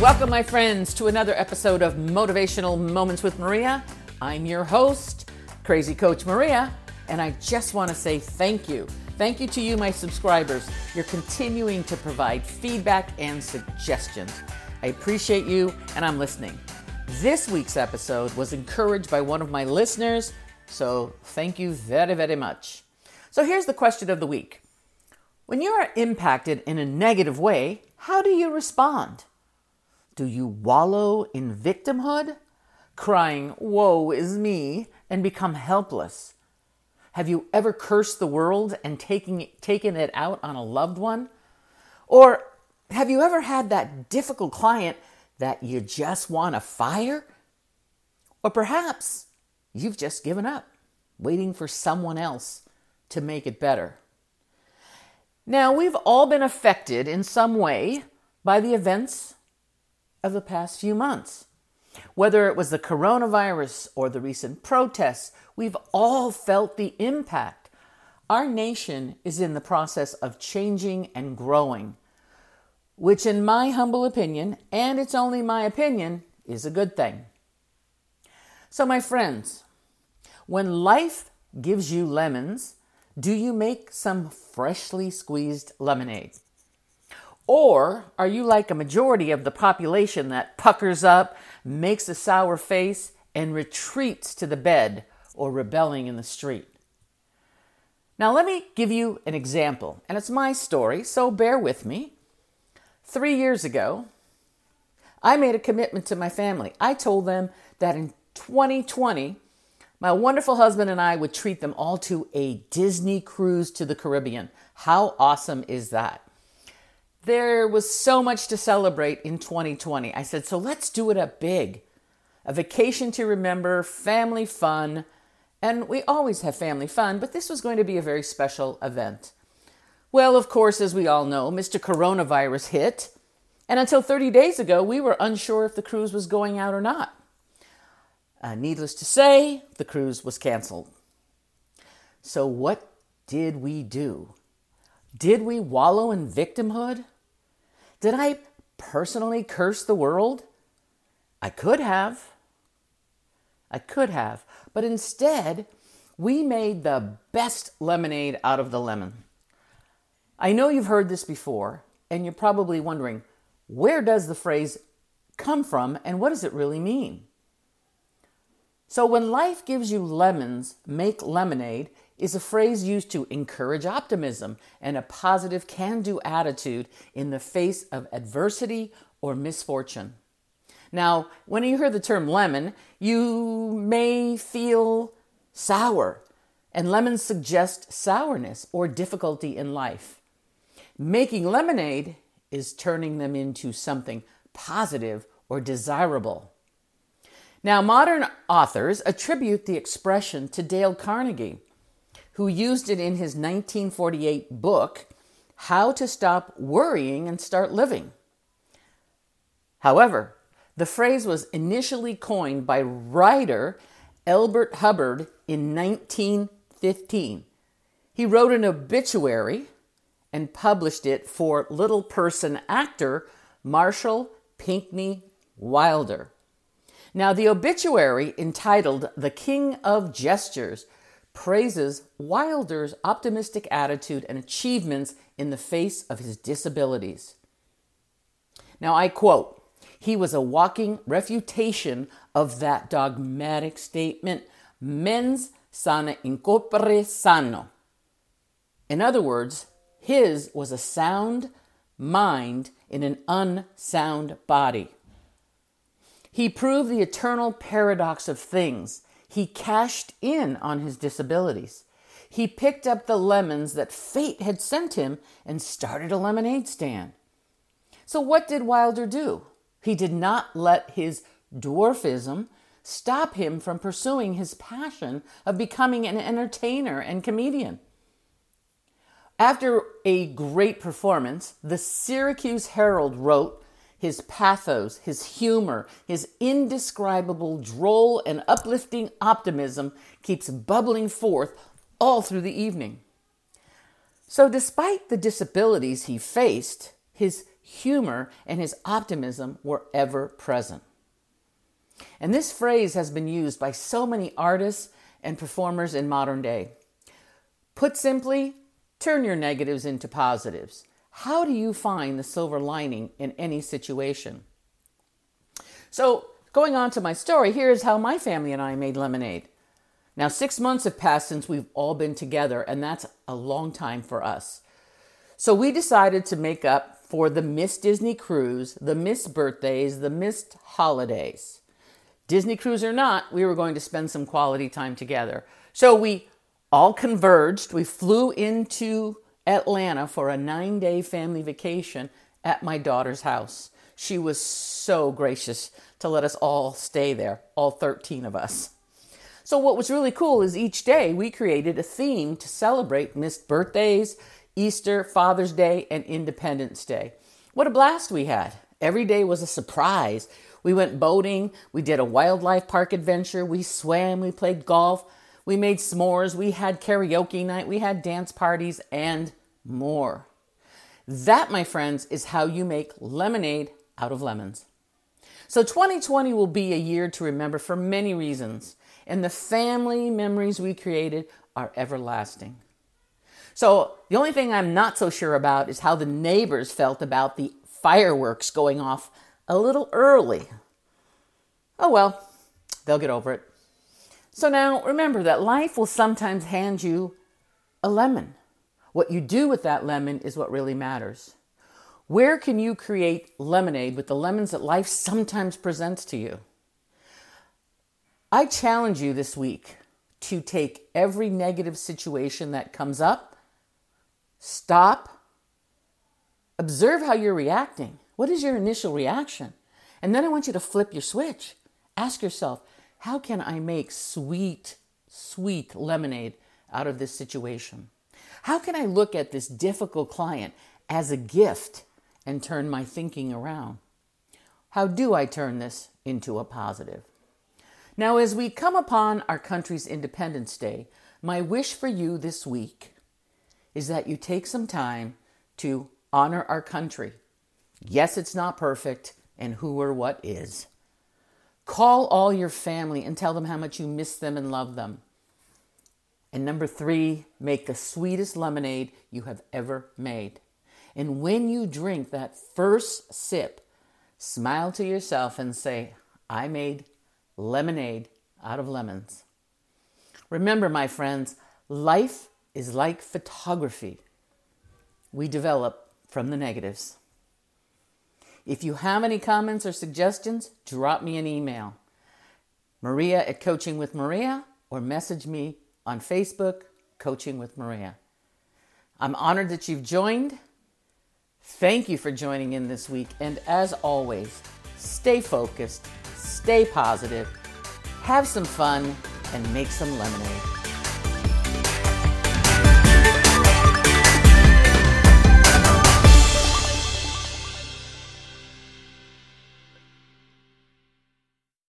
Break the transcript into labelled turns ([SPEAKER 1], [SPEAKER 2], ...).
[SPEAKER 1] Welcome, my friends, to another episode of Motivational Moments with Maria. I'm your host, Crazy Coach Maria, and I just want to say thank you. Thank you to you, my subscribers. You're continuing to provide feedback and suggestions. I appreciate you, and I'm listening. This week's episode was encouraged by one of my listeners, so thank you very, very much. So here's the question of the week When you are impacted in a negative way, how do you respond? Do you wallow in victimhood, crying, Woe is me, and become helpless? Have you ever cursed the world and taking, taken it out on a loved one? Or have you ever had that difficult client that you just want to fire? Or perhaps you've just given up, waiting for someone else to make it better. Now, we've all been affected in some way by the events of the past few months. Whether it was the coronavirus or the recent protests, we've all felt the impact. Our nation is in the process of changing and growing, which, in my humble opinion, and it's only my opinion, is a good thing. So, my friends, when life gives you lemons, do you make some freshly squeezed lemonade? Or are you like a majority of the population that puckers up, makes a sour face, and retreats to the bed or rebelling in the street? Now, let me give you an example, and it's my story, so bear with me. Three years ago, I made a commitment to my family. I told them that in 2020, my wonderful husband and I would treat them all to a Disney cruise to the Caribbean. How awesome is that? There was so much to celebrate in 2020. I said, so let's do it up big. A vacation to remember, family fun, and we always have family fun, but this was going to be a very special event. Well, of course, as we all know, Mr. Coronavirus hit, and until 30 days ago, we were unsure if the cruise was going out or not. Uh, needless to say, the cruise was canceled. So, what did we do? Did we wallow in victimhood? Did I personally curse the world? I could have. I could have. But instead, we made the best lemonade out of the lemon. I know you've heard this before, and you're probably wondering where does the phrase come from and what does it really mean? So, when life gives you lemons, make lemonade is a phrase used to encourage optimism and a positive can do attitude in the face of adversity or misfortune. Now, when you hear the term lemon, you may feel sour, and lemons suggest sourness or difficulty in life. Making lemonade is turning them into something positive or desirable. Now, modern authors attribute the expression to Dale Carnegie, who used it in his 1948 book, How to Stop Worrying and Start Living. However, the phrase was initially coined by writer Elbert Hubbard in 1915. He wrote an obituary and published it for little person actor Marshall Pinckney Wilder. Now, the obituary entitled The King of Gestures praises Wilder's optimistic attitude and achievements in the face of his disabilities. Now, I quote, he was a walking refutation of that dogmatic statement, mens sana in corpore sano. In other words, his was a sound mind in an unsound body. He proved the eternal paradox of things. He cashed in on his disabilities. He picked up the lemons that fate had sent him and started a lemonade stand. So, what did Wilder do? He did not let his dwarfism stop him from pursuing his passion of becoming an entertainer and comedian. After a great performance, the Syracuse Herald wrote his pathos, his humor, his indescribable, droll, and uplifting optimism keeps bubbling forth all through the evening. So, despite the disabilities he faced, his humor, and his optimism were ever present. And this phrase has been used by so many artists and performers in modern day. Put simply, turn your negatives into positives. How do you find the silver lining in any situation? So, going on to my story, here's how my family and I made lemonade. Now, six months have passed since we've all been together, and that's a long time for us. So, we decided to make up for the missed Disney cruise, the missed birthdays, the missed holidays. Disney cruise or not, we were going to spend some quality time together. So, we all converged. We flew into Atlanta for a nine day family vacation at my daughter's house. She was so gracious to let us all stay there, all 13 of us. So, what was really cool is each day we created a theme to celebrate missed birthdays, Easter, Father's Day, and Independence Day. What a blast we had! Every day was a surprise. We went boating, we did a wildlife park adventure, we swam, we played golf, we made s'mores, we had karaoke night, we had dance parties, and more. That, my friends, is how you make lemonade out of lemons. So 2020 will be a year to remember for many reasons, and the family memories we created are everlasting. So the only thing I'm not so sure about is how the neighbors felt about the fireworks going off a little early. Oh well, they'll get over it. So now remember that life will sometimes hand you a lemon. What you do with that lemon is what really matters. Where can you create lemonade with the lemons that life sometimes presents to you? I challenge you this week to take every negative situation that comes up, stop, observe how you're reacting. What is your initial reaction? And then I want you to flip your switch. Ask yourself, how can I make sweet, sweet lemonade out of this situation? How can I look at this difficult client as a gift and turn my thinking around? How do I turn this into a positive? Now, as we come upon our country's Independence Day, my wish for you this week is that you take some time to honor our country. Yes, it's not perfect, and who or what is. Call all your family and tell them how much you miss them and love them. And number three, make the sweetest lemonade you have ever made. And when you drink that first sip, smile to yourself and say, I made lemonade out of lemons. Remember, my friends, life is like photography. We develop from the negatives. If you have any comments or suggestions, drop me an email. Maria at Coaching with Maria or message me on Facebook, Coaching with Maria. I'm honored that you've joined. Thank you for joining in this week. And as always, stay focused, stay positive, have some fun, and make some lemonade.